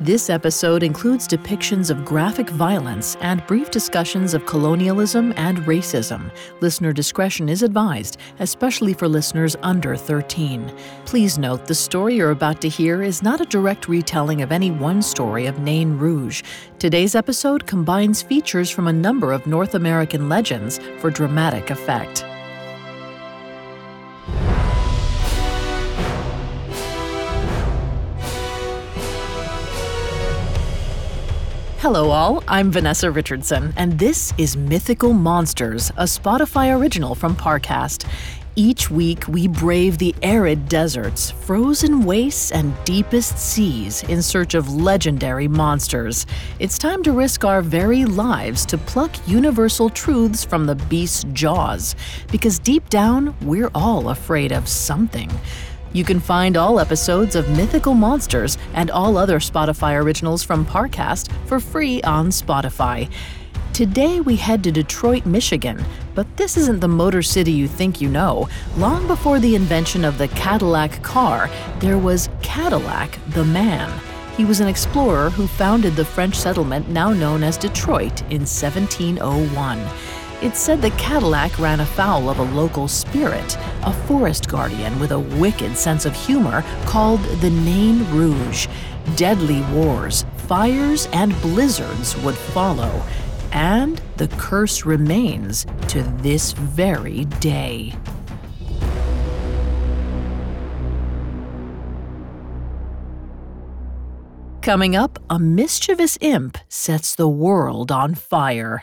This episode includes depictions of graphic violence and brief discussions of colonialism and racism. Listener discretion is advised, especially for listeners under 13. Please note the story you're about to hear is not a direct retelling of any one story of Nain Rouge. Today's episode combines features from a number of North American legends for dramatic effect. Hello, all. I'm Vanessa Richardson, and this is Mythical Monsters, a Spotify original from Parcast. Each week, we brave the arid deserts, frozen wastes, and deepest seas in search of legendary monsters. It's time to risk our very lives to pluck universal truths from the beast's jaws, because deep down, we're all afraid of something. You can find all episodes of Mythical Monsters and all other Spotify originals from Parcast for free on Spotify. Today we head to Detroit, Michigan, but this isn't the motor city you think you know. Long before the invention of the Cadillac car, there was Cadillac the man. He was an explorer who founded the French settlement now known as Detroit in 1701. It's said the Cadillac ran afoul of a local spirit, a forest guardian with a wicked sense of humor called the Nain Rouge. Deadly wars, fires, and blizzards would follow. And the curse remains to this very day. Coming up, a mischievous imp sets the world on fire.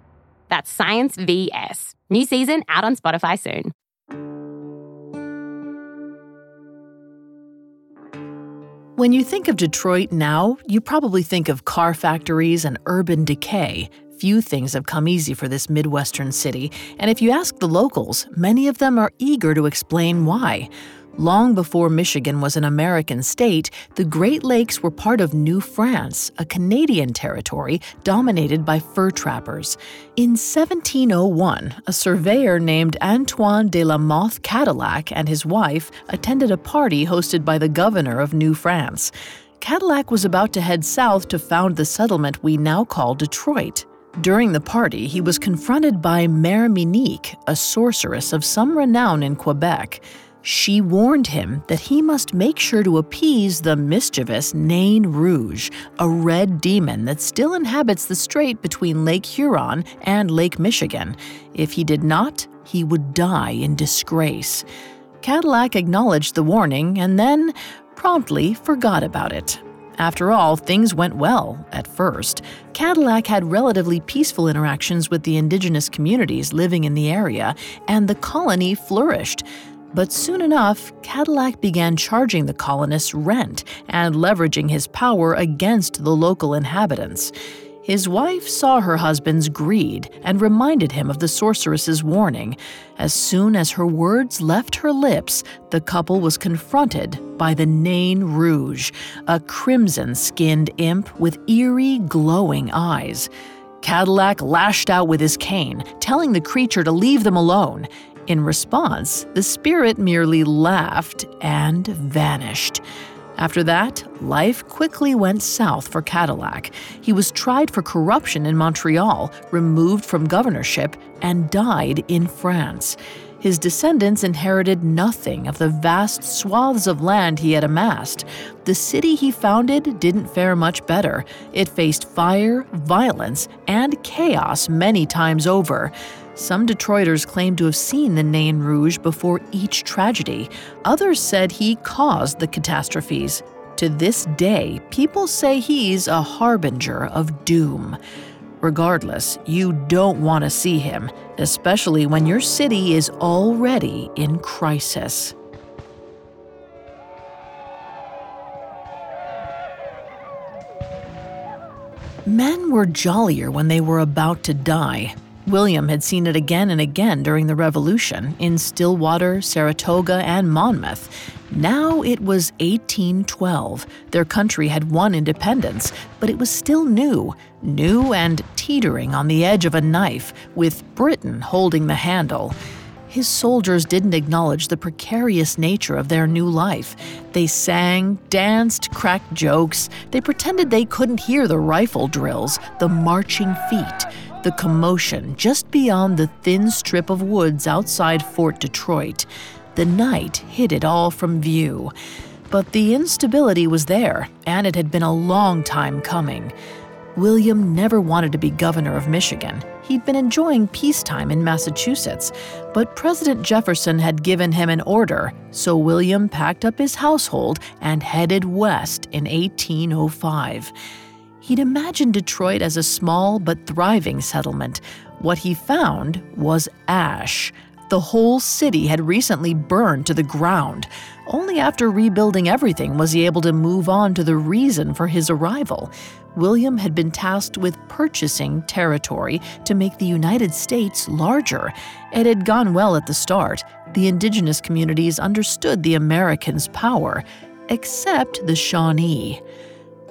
That's Science VS. New season out on Spotify soon. When you think of Detroit now, you probably think of car factories and urban decay. Few things have come easy for this Midwestern city, and if you ask the locals, many of them are eager to explain why. Long before Michigan was an American state, the Great Lakes were part of New France, a Canadian territory dominated by fur trappers. In 1701, a surveyor named Antoine de la Mothe Cadillac and his wife attended a party hosted by the governor of New France. Cadillac was about to head south to found the settlement we now call Detroit. During the party, he was confronted by Mère Minique, a sorceress of some renown in Quebec. She warned him that he must make sure to appease the mischievous Nain Rouge, a red demon that still inhabits the strait between Lake Huron and Lake Michigan. If he did not, he would die in disgrace. Cadillac acknowledged the warning and then promptly forgot about it. After all, things went well at first. Cadillac had relatively peaceful interactions with the indigenous communities living in the area, and the colony flourished. But soon enough, Cadillac began charging the colonists rent and leveraging his power against the local inhabitants. His wife saw her husband's greed and reminded him of the sorceress's warning. As soon as her words left her lips, the couple was confronted by the Nain Rouge, a crimson skinned imp with eerie, glowing eyes. Cadillac lashed out with his cane, telling the creature to leave them alone. In response, the spirit merely laughed and vanished. After that, life quickly went south for Cadillac. He was tried for corruption in Montreal, removed from governorship, and died in France. His descendants inherited nothing of the vast swaths of land he had amassed. The city he founded didn't fare much better. It faced fire, violence, and chaos many times over. Some Detroiters claimed to have seen the Nain Rouge before each tragedy. Others said he caused the catastrophes. To this day, people say he's a harbinger of doom. Regardless, you don't want to see him, especially when your city is already in crisis. Men were jollier when they were about to die. William had seen it again and again during the Revolution in Stillwater, Saratoga, and Monmouth. Now it was 1812. Their country had won independence, but it was still new, new and teetering on the edge of a knife, with Britain holding the handle. His soldiers didn't acknowledge the precarious nature of their new life. They sang, danced, cracked jokes. They pretended they couldn't hear the rifle drills, the marching feet, the commotion just beyond the thin strip of woods outside Fort Detroit. The night hid it all from view. But the instability was there, and it had been a long time coming. William never wanted to be governor of Michigan. He'd been enjoying peacetime in Massachusetts, but President Jefferson had given him an order, so William packed up his household and headed west in 1805. He'd imagined Detroit as a small but thriving settlement. What he found was ash. The whole city had recently burned to the ground. Only after rebuilding everything was he able to move on to the reason for his arrival. William had been tasked with purchasing territory to make the United States larger. It had gone well at the start. The indigenous communities understood the Americans' power, except the Shawnee.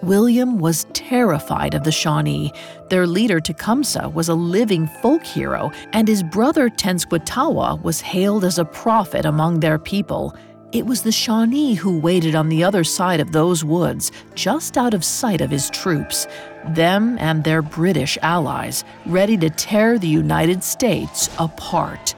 William was terrified of the Shawnee. Their leader, Tecumseh, was a living folk hero, and his brother Tenskwatawa was hailed as a prophet among their people. It was the Shawnee who waited on the other side of those woods, just out of sight of his troops, them and their British allies, ready to tear the United States apart.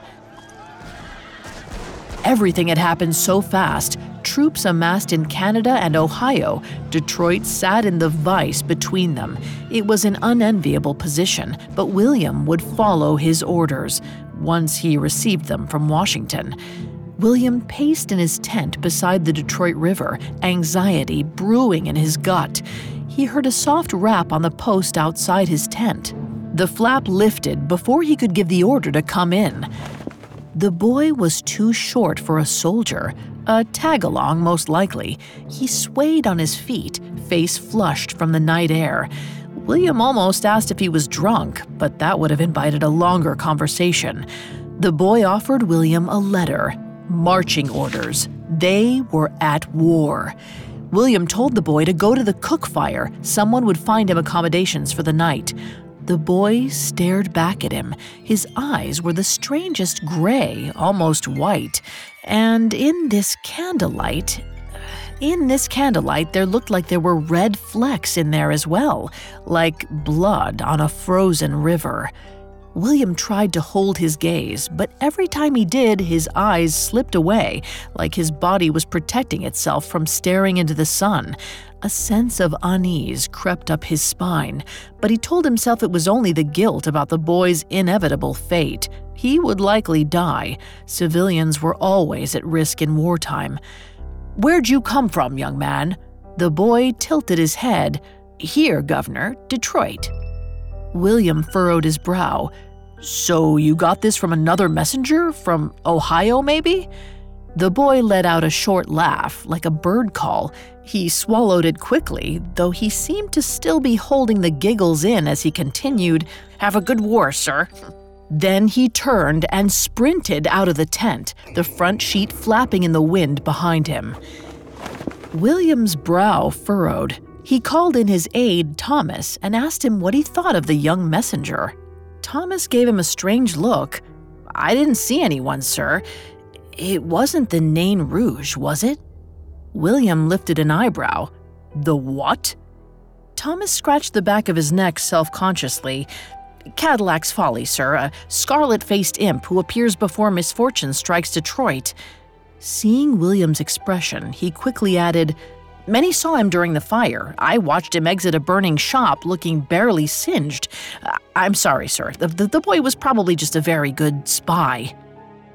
Everything had happened so fast. Troops amassed in Canada and Ohio, Detroit sat in the vice between them. It was an unenviable position, but William would follow his orders once he received them from Washington. William paced in his tent beside the Detroit River, anxiety brewing in his gut. He heard a soft rap on the post outside his tent. The flap lifted before he could give the order to come in. The boy was too short for a soldier, a tag along most likely. He swayed on his feet, face flushed from the night air. William almost asked if he was drunk, but that would have invited a longer conversation. The boy offered William a letter, marching orders. They were at war. William told the boy to go to the cook fire. Someone would find him accommodations for the night. The boy stared back at him. His eyes were the strangest gray, almost white. And in this candlelight, in this candlelight, there looked like there were red flecks in there as well, like blood on a frozen river. William tried to hold his gaze, but every time he did, his eyes slipped away, like his body was protecting itself from staring into the sun. A sense of unease crept up his spine, but he told himself it was only the guilt about the boy's inevitable fate. He would likely die. Civilians were always at risk in wartime. Where'd you come from, young man? The boy tilted his head. Here, Governor, Detroit. William furrowed his brow. So you got this from another messenger? From Ohio, maybe? The boy let out a short laugh, like a bird call. He swallowed it quickly, though he seemed to still be holding the giggles in as he continued, Have a good war, sir. Then he turned and sprinted out of the tent, the front sheet flapping in the wind behind him. William's brow furrowed. He called in his aide, Thomas, and asked him what he thought of the young messenger. Thomas gave him a strange look. I didn't see anyone, sir. It wasn't the Nain Rouge, was it? William lifted an eyebrow. The what? Thomas scratched the back of his neck self consciously. Cadillac's folly, sir, a scarlet faced imp who appears before misfortune strikes Detroit. Seeing William's expression, he quickly added, Many saw him during the fire. I watched him exit a burning shop looking barely singed. Uh, I'm sorry, sir. The, the, the boy was probably just a very good spy.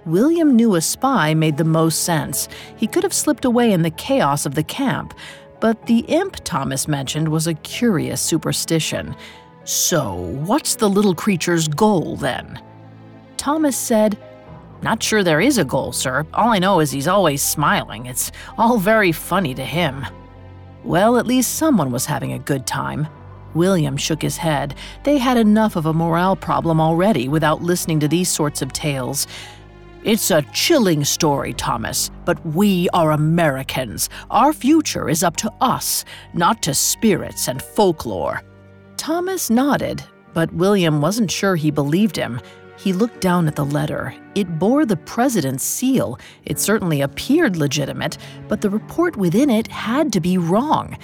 William knew a spy made the most sense. He could have slipped away in the chaos of the camp. But the imp Thomas mentioned was a curious superstition. So, what's the little creature's goal then? Thomas said, Not sure there is a goal, sir. All I know is he's always smiling. It's all very funny to him. Well, at least someone was having a good time. William shook his head. They had enough of a morale problem already without listening to these sorts of tales. It's a chilling story, Thomas, but we are Americans. Our future is up to us, not to spirits and folklore. Thomas nodded, but William wasn't sure he believed him. He looked down at the letter. It bore the president's seal. It certainly appeared legitimate, but the report within it had to be wrong.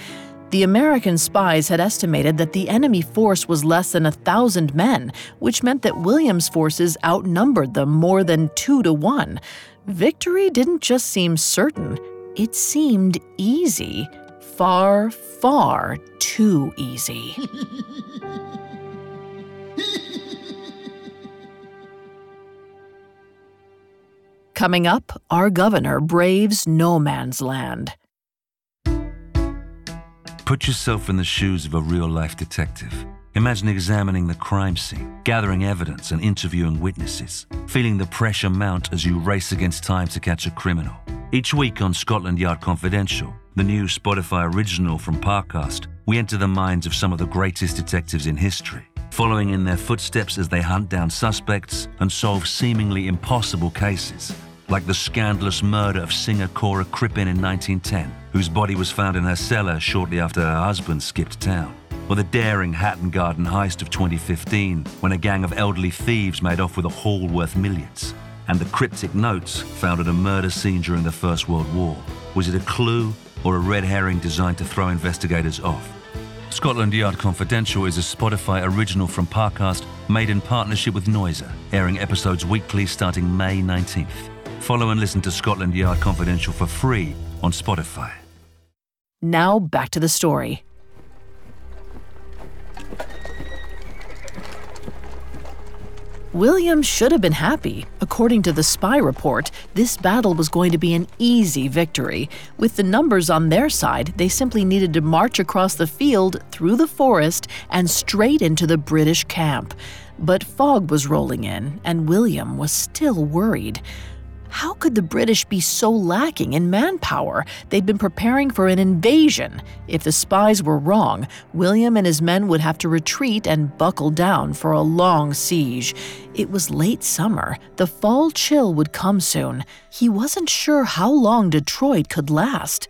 The American spies had estimated that the enemy force was less than a thousand men, which meant that William's forces outnumbered them more than two to one. Victory didn't just seem certain, it seemed easy. Far, far too easy. Coming up, our governor braves no man's land. Put yourself in the shoes of a real life detective. Imagine examining the crime scene, gathering evidence, and interviewing witnesses, feeling the pressure mount as you race against time to catch a criminal. Each week on Scotland Yard Confidential, the new Spotify original from Parcast, we enter the minds of some of the greatest detectives in history, following in their footsteps as they hunt down suspects and solve seemingly impossible cases like the scandalous murder of singer Cora Crippen in 1910, whose body was found in her cellar shortly after her husband skipped town, or the daring Hatton Garden heist of 2015, when a gang of elderly thieves made off with a haul worth millions, and the cryptic notes found at a murder scene during the First World War. Was it a clue or a red herring designed to throw investigators off? Scotland Yard Confidential is a Spotify original from Parcast made in partnership with Noiser, airing episodes weekly starting May 19th. Follow and listen to Scotland Yard Confidential for free on Spotify. Now back to the story. William should have been happy. According to the spy report, this battle was going to be an easy victory. With the numbers on their side, they simply needed to march across the field, through the forest, and straight into the British camp. But fog was rolling in, and William was still worried. How could the British be so lacking in manpower? They'd been preparing for an invasion. If the spies were wrong, William and his men would have to retreat and buckle down for a long siege. It was late summer. The fall chill would come soon. He wasn't sure how long Detroit could last.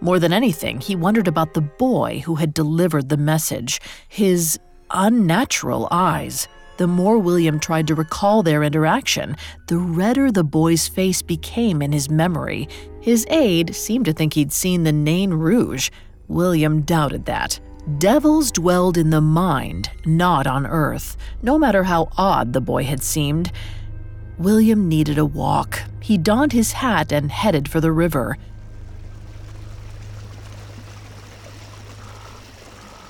More than anything, he wondered about the boy who had delivered the message. His unnatural eyes. The more William tried to recall their interaction, the redder the boy's face became in his memory. His aide seemed to think he'd seen the Nain Rouge. William doubted that. Devils dwelled in the mind, not on earth, no matter how odd the boy had seemed. William needed a walk. He donned his hat and headed for the river.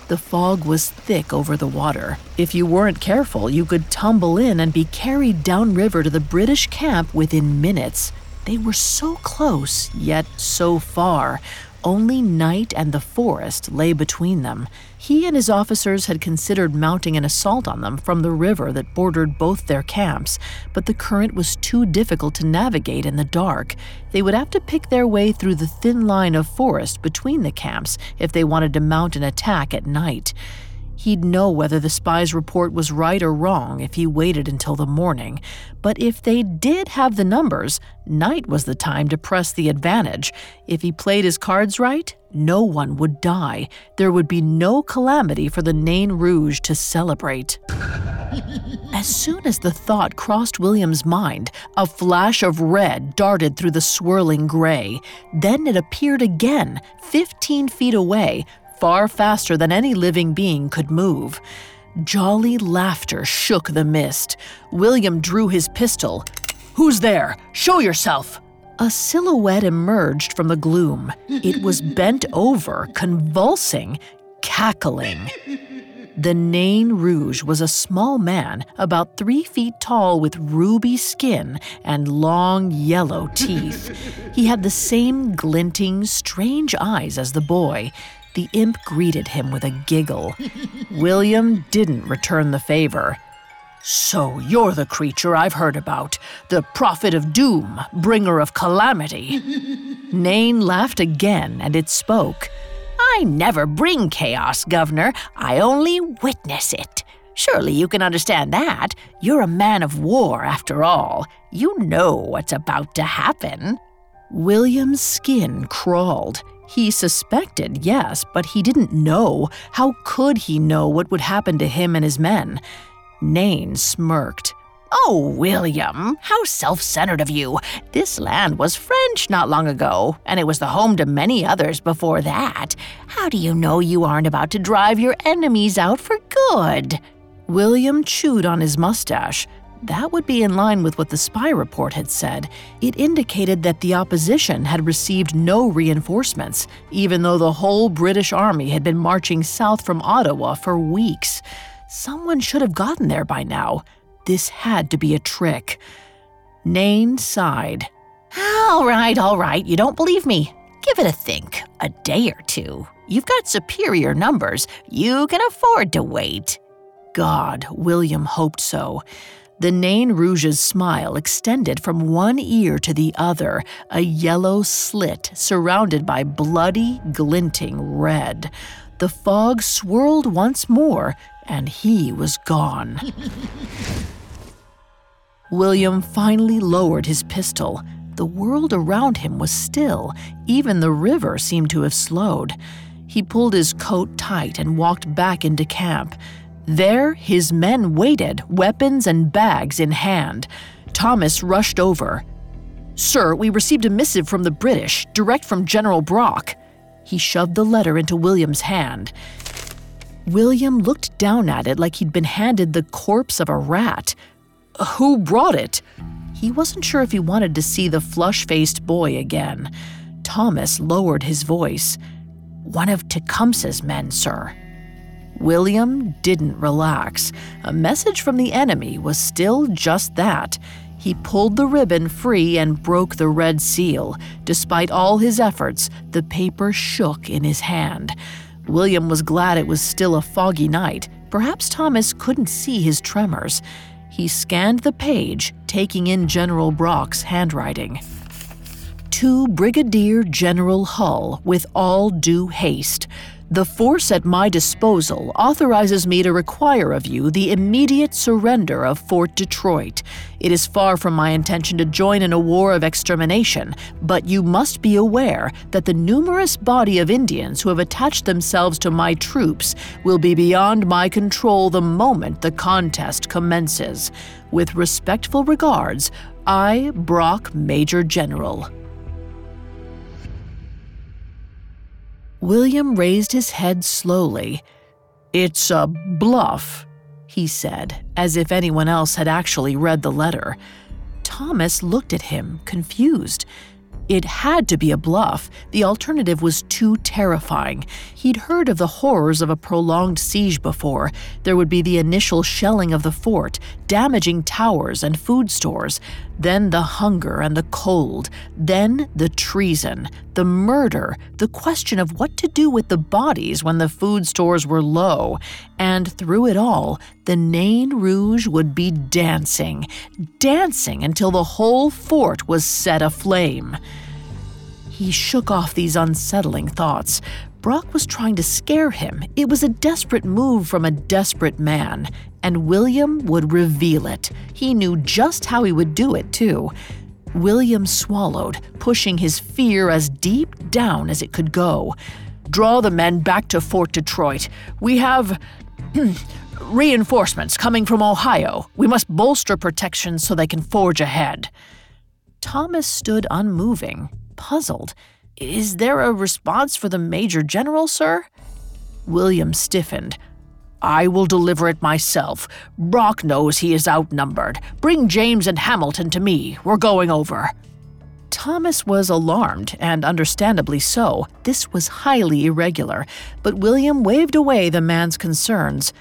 The fog was thick over the water. If you weren't careful, you could tumble in and be carried downriver to the British camp within minutes. They were so close, yet so far. Only night and the forest lay between them. He and his officers had considered mounting an assault on them from the river that bordered both their camps, but the current was too difficult to navigate in the dark. They would have to pick their way through the thin line of forest between the camps if they wanted to mount an attack at night. He'd know whether the spy's report was right or wrong if he waited until the morning. But if they did have the numbers, night was the time to press the advantage. If he played his cards right, no one would die. There would be no calamity for the Nain Rouge to celebrate. As soon as the thought crossed William's mind, a flash of red darted through the swirling gray. Then it appeared again, 15 feet away, far faster than any living being could move. Jolly laughter shook the mist. William drew his pistol. Who's there? Show yourself! A silhouette emerged from the gloom. It was bent over, convulsing, cackling. The Nain Rouge was a small man, about three feet tall, with ruby skin and long yellow teeth. He had the same glinting, strange eyes as the boy. The imp greeted him with a giggle. William didn't return the favor. So you're the creature I've heard about, the prophet of doom, bringer of calamity. Nain laughed again, and it spoke. I never bring chaos, Governor. I only witness it. Surely you can understand that. You're a man of war, after all. You know what's about to happen. William's skin crawled. He suspected, yes, but he didn't know. How could he know what would happen to him and his men? Nain smirked. Oh, William, how self centered of you. This land was French not long ago, and it was the home to many others before that. How do you know you aren't about to drive your enemies out for good? William chewed on his mustache. That would be in line with what the spy report had said. It indicated that the opposition had received no reinforcements, even though the whole British army had been marching south from Ottawa for weeks. Someone should have gotten there by now. This had to be a trick. Nain sighed. All right, all right, you don't believe me. Give it a think. A day or two. You've got superior numbers. You can afford to wait. God, William hoped so. The Nain Rouge's smile extended from one ear to the other, a yellow slit surrounded by bloody, glinting red. The fog swirled once more, and he was gone. William finally lowered his pistol. The world around him was still, even the river seemed to have slowed. He pulled his coat tight and walked back into camp. There, his men waited, weapons and bags in hand. Thomas rushed over. Sir, we received a missive from the British, direct from General Brock. He shoved the letter into William's hand. William looked down at it like he'd been handed the corpse of a rat. Who brought it? He wasn't sure if he wanted to see the flush faced boy again. Thomas lowered his voice. One of Tecumseh's men, sir. William didn't relax. A message from the enemy was still just that. He pulled the ribbon free and broke the red seal. Despite all his efforts, the paper shook in his hand. William was glad it was still a foggy night. Perhaps Thomas couldn't see his tremors. He scanned the page, taking in General Brock's handwriting. To Brigadier General Hull, with all due haste. The force at my disposal authorizes me to require of you the immediate surrender of Fort Detroit. It is far from my intention to join in a war of extermination, but you must be aware that the numerous body of Indians who have attached themselves to my troops will be beyond my control the moment the contest commences. With respectful regards, I, Brock Major General. William raised his head slowly. It's a bluff, he said, as if anyone else had actually read the letter. Thomas looked at him, confused. It had to be a bluff. The alternative was too terrifying. He'd heard of the horrors of a prolonged siege before. There would be the initial shelling of the fort, damaging towers and food stores, then the hunger and the cold, then the treason, the murder, the question of what to do with the bodies when the food stores were low, and through it all, the Nain Rouge would be dancing, dancing until the whole fort was set aflame. He shook off these unsettling thoughts. Brock was trying to scare him. It was a desperate move from a desperate man, and William would reveal it. He knew just how he would do it, too. William swallowed, pushing his fear as deep down as it could go. Draw the men back to Fort Detroit. We have reinforcements coming from Ohio. We must bolster protection so they can forge ahead. Thomas stood unmoving, puzzled. Is there a response for the Major General, sir? William stiffened. I will deliver it myself. Brock knows he is outnumbered. Bring James and Hamilton to me. We're going over. Thomas was alarmed, and understandably so. This was highly irregular, but William waved away the man's concerns.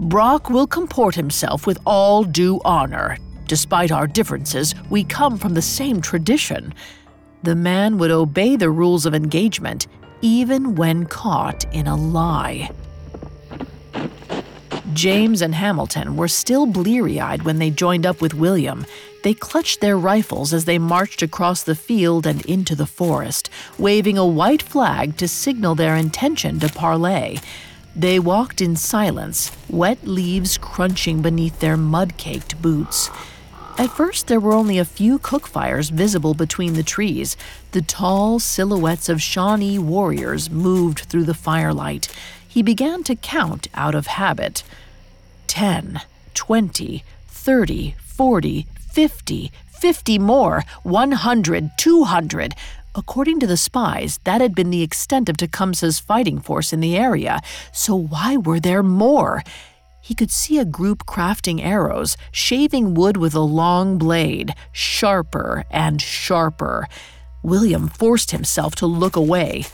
Brock will comport himself with all due honor. Despite our differences, we come from the same tradition the man would obey the rules of engagement even when caught in a lie. James and Hamilton were still bleary eyed when they joined up with William. They clutched their rifles as they marched across the field and into the forest, waving a white flag to signal their intention to parley. They walked in silence, wet leaves crunching beneath their mud caked boots. At first, there were only a few cook fires visible between the trees. The tall silhouettes of Shawnee warriors moved through the firelight. He began to count out of habit. Ten, twenty, thirty, forty, fifty, fifty more, one hundred, two hundred. According to the spies, that had been the extent of Tecumseh's fighting force in the area. So why were there more? He could see a group crafting arrows, shaving wood with a long blade, sharper and sharper. William forced himself to look away.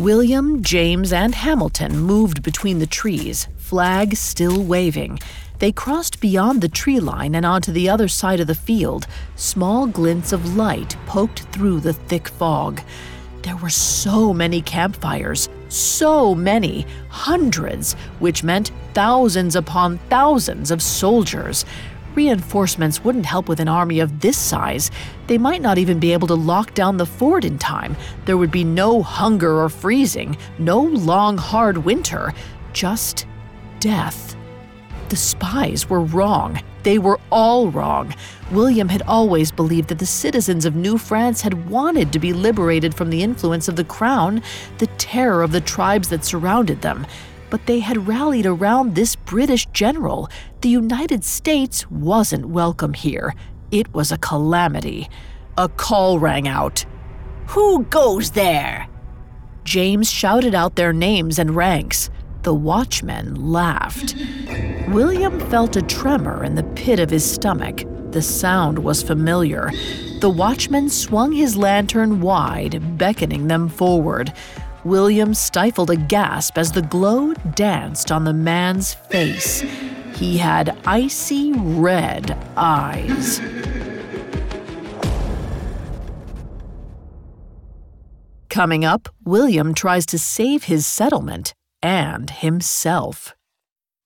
William, James, and Hamilton moved between the trees, flag still waving. They crossed beyond the tree line and onto the other side of the field. Small glints of light poked through the thick fog. There were so many campfires, so many, hundreds, which meant thousands upon thousands of soldiers. Reinforcements wouldn't help with an army of this size. They might not even be able to lock down the fort in time. There would be no hunger or freezing, no long, hard winter, just death. The spies were wrong. They were all wrong. William had always believed that the citizens of New France had wanted to be liberated from the influence of the crown, the terror of the tribes that surrounded them. But they had rallied around this British general. The United States wasn't welcome here. It was a calamity. A call rang out. Who goes there? James shouted out their names and ranks. The watchmen laughed. William felt a tremor in the pit of his stomach. The sound was familiar. The watchman swung his lantern wide, beckoning them forward. William stifled a gasp as the glow danced on the man's face. He had icy red eyes. Coming up, William tries to save his settlement and himself.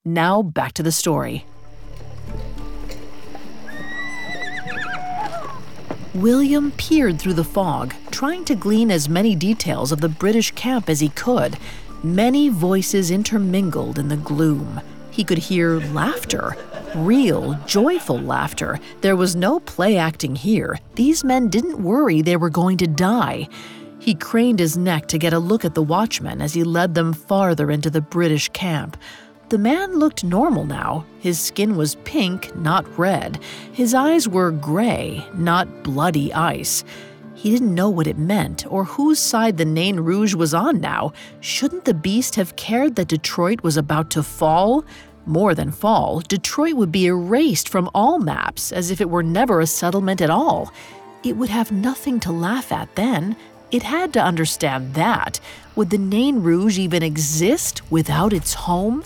Now back to the story. William peered through the fog, trying to glean as many details of the British camp as he could. Many voices intermingled in the gloom. He could hear laughter, real, joyful laughter. There was no play acting here. These men didn't worry they were going to die. He craned his neck to get a look at the watchman as he led them farther into the British camp. The man looked normal now. His skin was pink, not red. His eyes were gray, not bloody ice. He didn't know what it meant or whose side the Nain Rouge was on now. Shouldn't the beast have cared that Detroit was about to fall? More than fall, Detroit would be erased from all maps as if it were never a settlement at all. It would have nothing to laugh at then. It had to understand that. Would the Nain Rouge even exist without its home?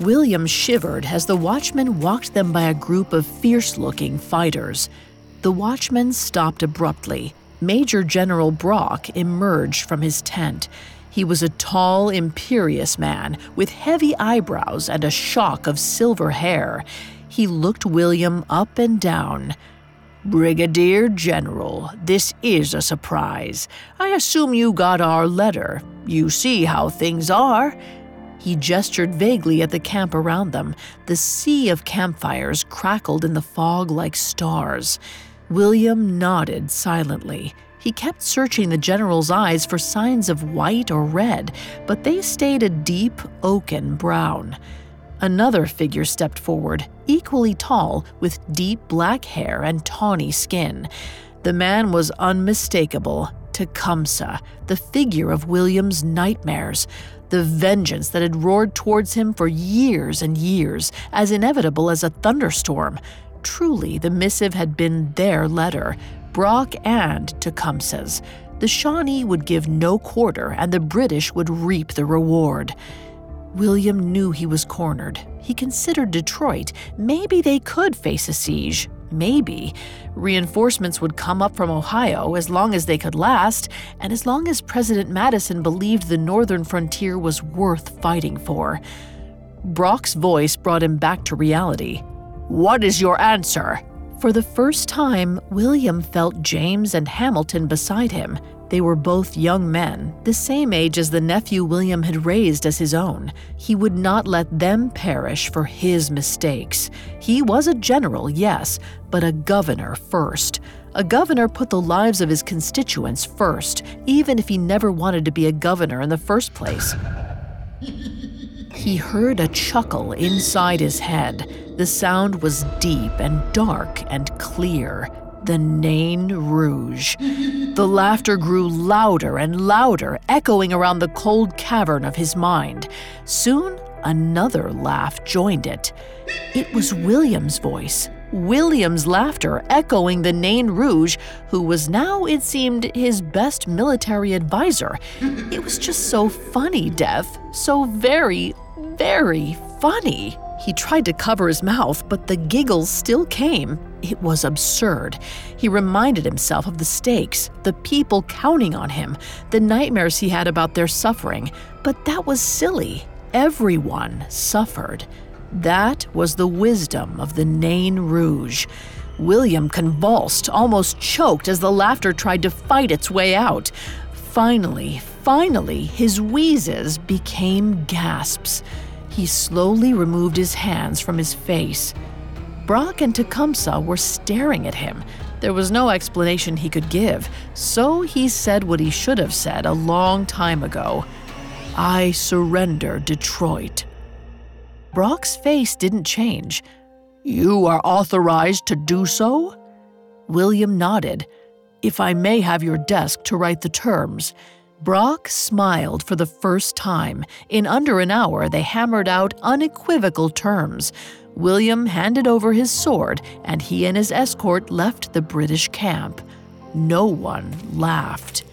William shivered as the watchman walked them by a group of fierce looking fighters. The watchman stopped abruptly. Major General Brock emerged from his tent. He was a tall, imperious man with heavy eyebrows and a shock of silver hair. He looked William up and down. Brigadier General, this is a surprise. I assume you got our letter. You see how things are. He gestured vaguely at the camp around them. The sea of campfires crackled in the fog like stars. William nodded silently. He kept searching the general's eyes for signs of white or red, but they stayed a deep oaken brown. Another figure stepped forward, equally tall, with deep black hair and tawny skin. The man was unmistakable Tecumseh, the figure of William's nightmares, the vengeance that had roared towards him for years and years, as inevitable as a thunderstorm. Truly, the missive had been their letter, Brock and Tecumseh's. The Shawnee would give no quarter, and the British would reap the reward. William knew he was cornered. He considered Detroit. Maybe they could face a siege. Maybe. Reinforcements would come up from Ohio as long as they could last, and as long as President Madison believed the northern frontier was worth fighting for. Brock's voice brought him back to reality. What is your answer? For the first time, William felt James and Hamilton beside him. They were both young men, the same age as the nephew William had raised as his own. He would not let them perish for his mistakes. He was a general, yes, but a governor first. A governor put the lives of his constituents first, even if he never wanted to be a governor in the first place. He heard a chuckle inside his head. The sound was deep and dark and clear the Nain Rouge. The laughter grew louder and louder, echoing around the cold cavern of his mind. Soon, another laugh joined it. It was William's voice. William's laughter echoing the Nain Rouge, who was now, it seemed, his best military advisor. It was just so funny, Death. So very, very funny. He tried to cover his mouth, but the giggles still came. It was absurd. He reminded himself of the stakes, the people counting on him, the nightmares he had about their suffering. But that was silly. Everyone suffered. That was the wisdom of the Nain Rouge. William convulsed, almost choked as the laughter tried to fight its way out. Finally, finally, his wheezes became gasps. He slowly removed his hands from his face. Brock and Tecumseh were staring at him. There was no explanation he could give, so he said what he should have said a long time ago I surrender Detroit. Brock's face didn't change. You are authorized to do so? William nodded. If I may have your desk to write the terms. Brock smiled for the first time. In under an hour, they hammered out unequivocal terms. William handed over his sword, and he and his escort left the British camp. No one laughed.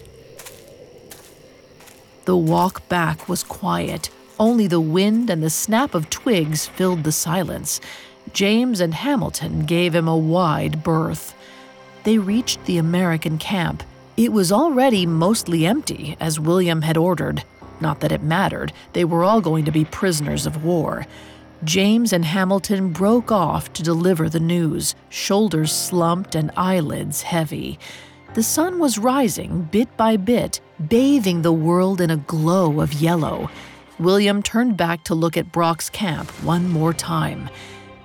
The walk back was quiet. Only the wind and the snap of twigs filled the silence. James and Hamilton gave him a wide berth. They reached the American camp. It was already mostly empty, as William had ordered. Not that it mattered, they were all going to be prisoners of war. James and Hamilton broke off to deliver the news, shoulders slumped and eyelids heavy. The sun was rising bit by bit, bathing the world in a glow of yellow. William turned back to look at Brock's camp one more time.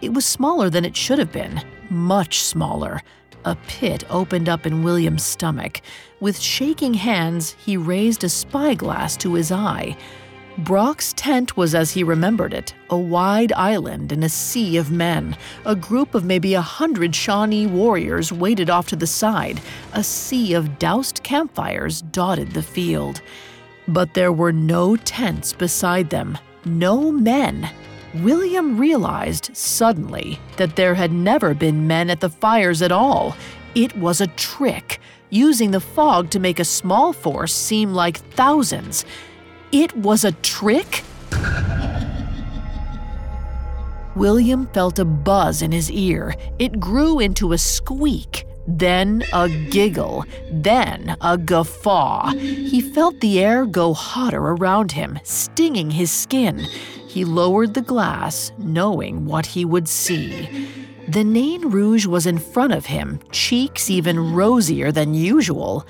It was smaller than it should have been, much smaller. A pit opened up in William's stomach. With shaking hands, he raised a spyglass to his eye. Brock's tent was as he remembered it a wide island in a sea of men. A group of maybe a hundred Shawnee warriors waited off to the side. A sea of doused campfires dotted the field. But there were no tents beside them, no men. William realized suddenly that there had never been men at the fires at all. It was a trick, using the fog to make a small force seem like thousands. It was a trick? William felt a buzz in his ear. It grew into a squeak, then a giggle, then a guffaw. He felt the air go hotter around him, stinging his skin. He lowered the glass, knowing what he would see. The Nain Rouge was in front of him, cheeks even rosier than usual.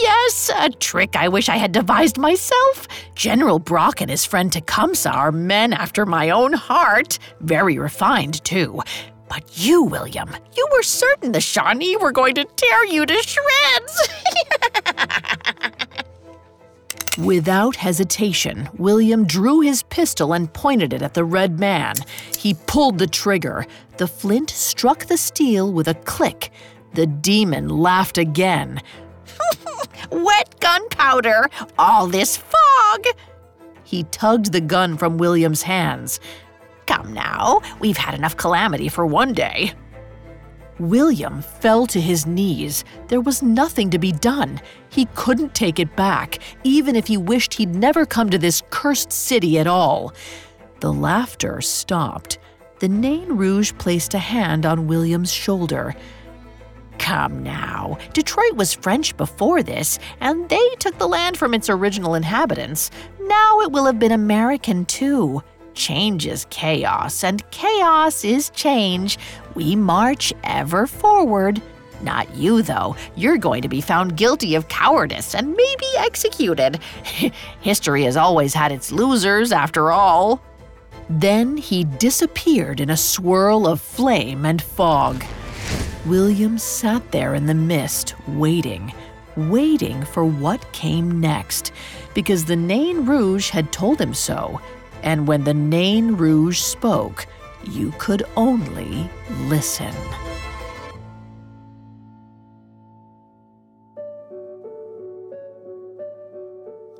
Yes, a trick I wish I had devised myself. General Brock and his friend Tecumseh are men after my own heart. Very refined, too. But you, William, you were certain the Shawnee were going to tear you to shreds. Without hesitation, William drew his pistol and pointed it at the red man. He pulled the trigger. The flint struck the steel with a click. The demon laughed again. Wet gunpowder! All this fog! He tugged the gun from William's hands. Come now, we've had enough calamity for one day. William fell to his knees. There was nothing to be done. He couldn't take it back, even if he wished he'd never come to this cursed city at all. The laughter stopped. The Nain Rouge placed a hand on William's shoulder. Come now, Detroit was French before this, and they took the land from its original inhabitants. Now it will have been American too. Change is chaos, and chaos is change. We march ever forward. Not you, though. You're going to be found guilty of cowardice and maybe executed. History has always had its losers, after all. Then he disappeared in a swirl of flame and fog. William sat there in the mist, waiting, waiting for what came next, because the Nain Rouge had told him so and when the Nain Rouge spoke, you could only listen.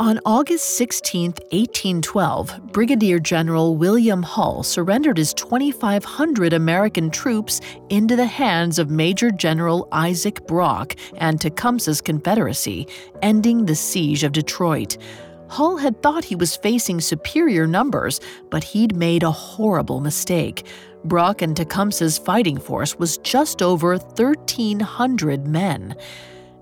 On August 16, 1812, Brigadier General William Hull surrendered his 2,500 American troops into the hands of Major General Isaac Brock and Tecumseh's Confederacy, ending the siege of Detroit. Hull had thought he was facing superior numbers, but he'd made a horrible mistake. Brock and Tecumseh's fighting force was just over 1,300 men.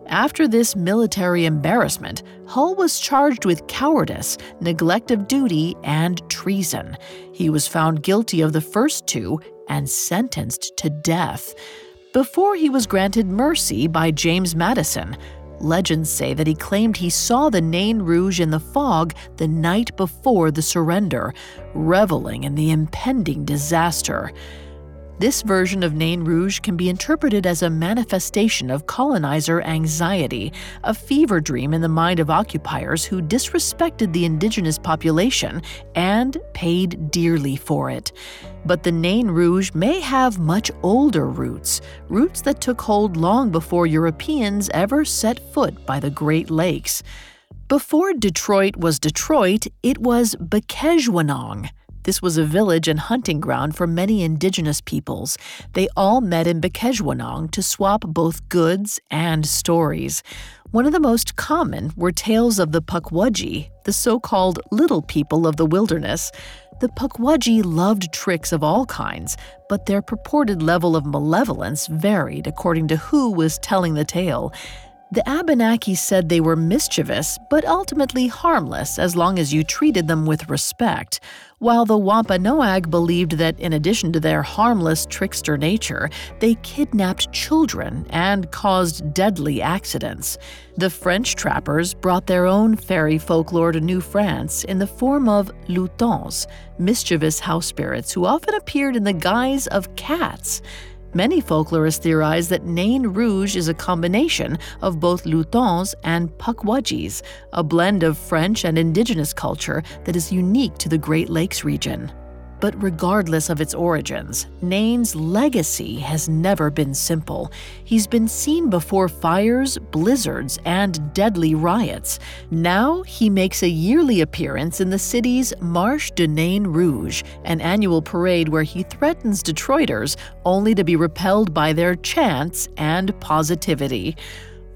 After this military embarrassment, Hull was charged with cowardice, neglect of duty, and treason. He was found guilty of the first two and sentenced to death. Before he was granted mercy by James Madison, Legends say that he claimed he saw the Nain Rouge in the fog the night before the surrender, reveling in the impending disaster. This version of Nain Rouge can be interpreted as a manifestation of colonizer anxiety, a fever dream in the mind of occupiers who disrespected the indigenous population and paid dearly for it. But the Nain Rouge may have much older roots, roots that took hold long before Europeans ever set foot by the Great Lakes. Before Detroit was Detroit, it was Bekejwanong. This was a village and hunting ground for many indigenous peoples. They all met in Bekejwanong to swap both goods and stories. One of the most common were tales of the Pukwudgie, the so called little people of the wilderness. The Pukwudgie loved tricks of all kinds, but their purported level of malevolence varied according to who was telling the tale. The Abenaki said they were mischievous, but ultimately harmless as long as you treated them with respect, while the Wampanoag believed that in addition to their harmless trickster nature, they kidnapped children and caused deadly accidents. The French trappers brought their own fairy folklore to New France in the form of lutins, mischievous house spirits who often appeared in the guise of cats. Many folklorists theorize that Nain Rouge is a combination of both Lutins and Pukwudgies, a blend of French and indigenous culture that is unique to the Great Lakes region. But regardless of its origins, Nain's legacy has never been simple. He's been seen before fires, blizzards, and deadly riots. Now he makes a yearly appearance in the city's Marche de Nain Rouge, an annual parade where he threatens Detroiters only to be repelled by their chants and positivity.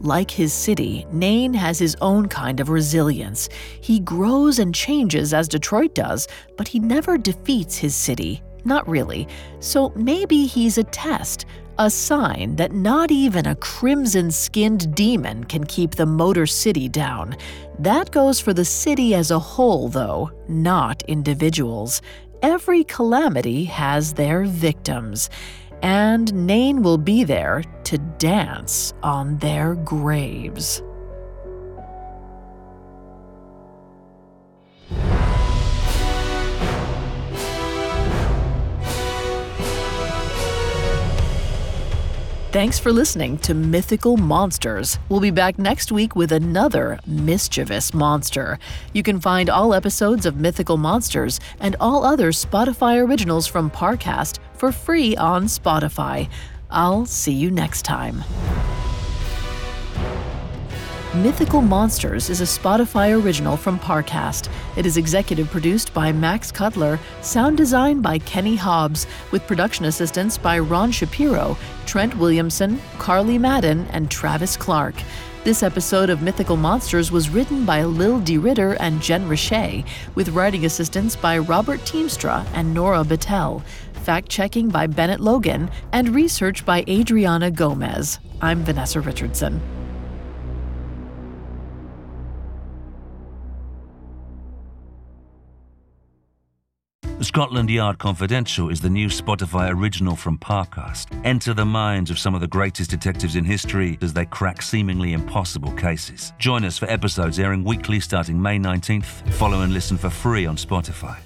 Like his city, Nain has his own kind of resilience. He grows and changes as Detroit does, but he never defeats his city. Not really. So maybe he's a test, a sign that not even a crimson skinned demon can keep the Motor City down. That goes for the city as a whole, though, not individuals. Every calamity has their victims. And Nain will be there to dance on their graves. Thanks for listening to Mythical Monsters. We'll be back next week with another mischievous monster. You can find all episodes of Mythical Monsters and all other Spotify originals from Parcast for free on Spotify. I'll see you next time. Mythical Monsters is a Spotify original from Parcast. It is executive produced by Max Cutler, sound design by Kenny Hobbs, with production assistance by Ron Shapiro, Trent Williamson, Carly Madden, and Travis Clark. This episode of Mythical Monsters was written by Lil D. Ritter and Jen Richey, with writing assistance by Robert Tiemstra and Nora Battelle, fact checking by Bennett Logan, and research by Adriana Gomez. I'm Vanessa Richardson. Scotland Yard Confidential is the new Spotify original from Parcast. Enter the minds of some of the greatest detectives in history as they crack seemingly impossible cases. Join us for episodes airing weekly starting May 19th. Follow and listen for free on Spotify.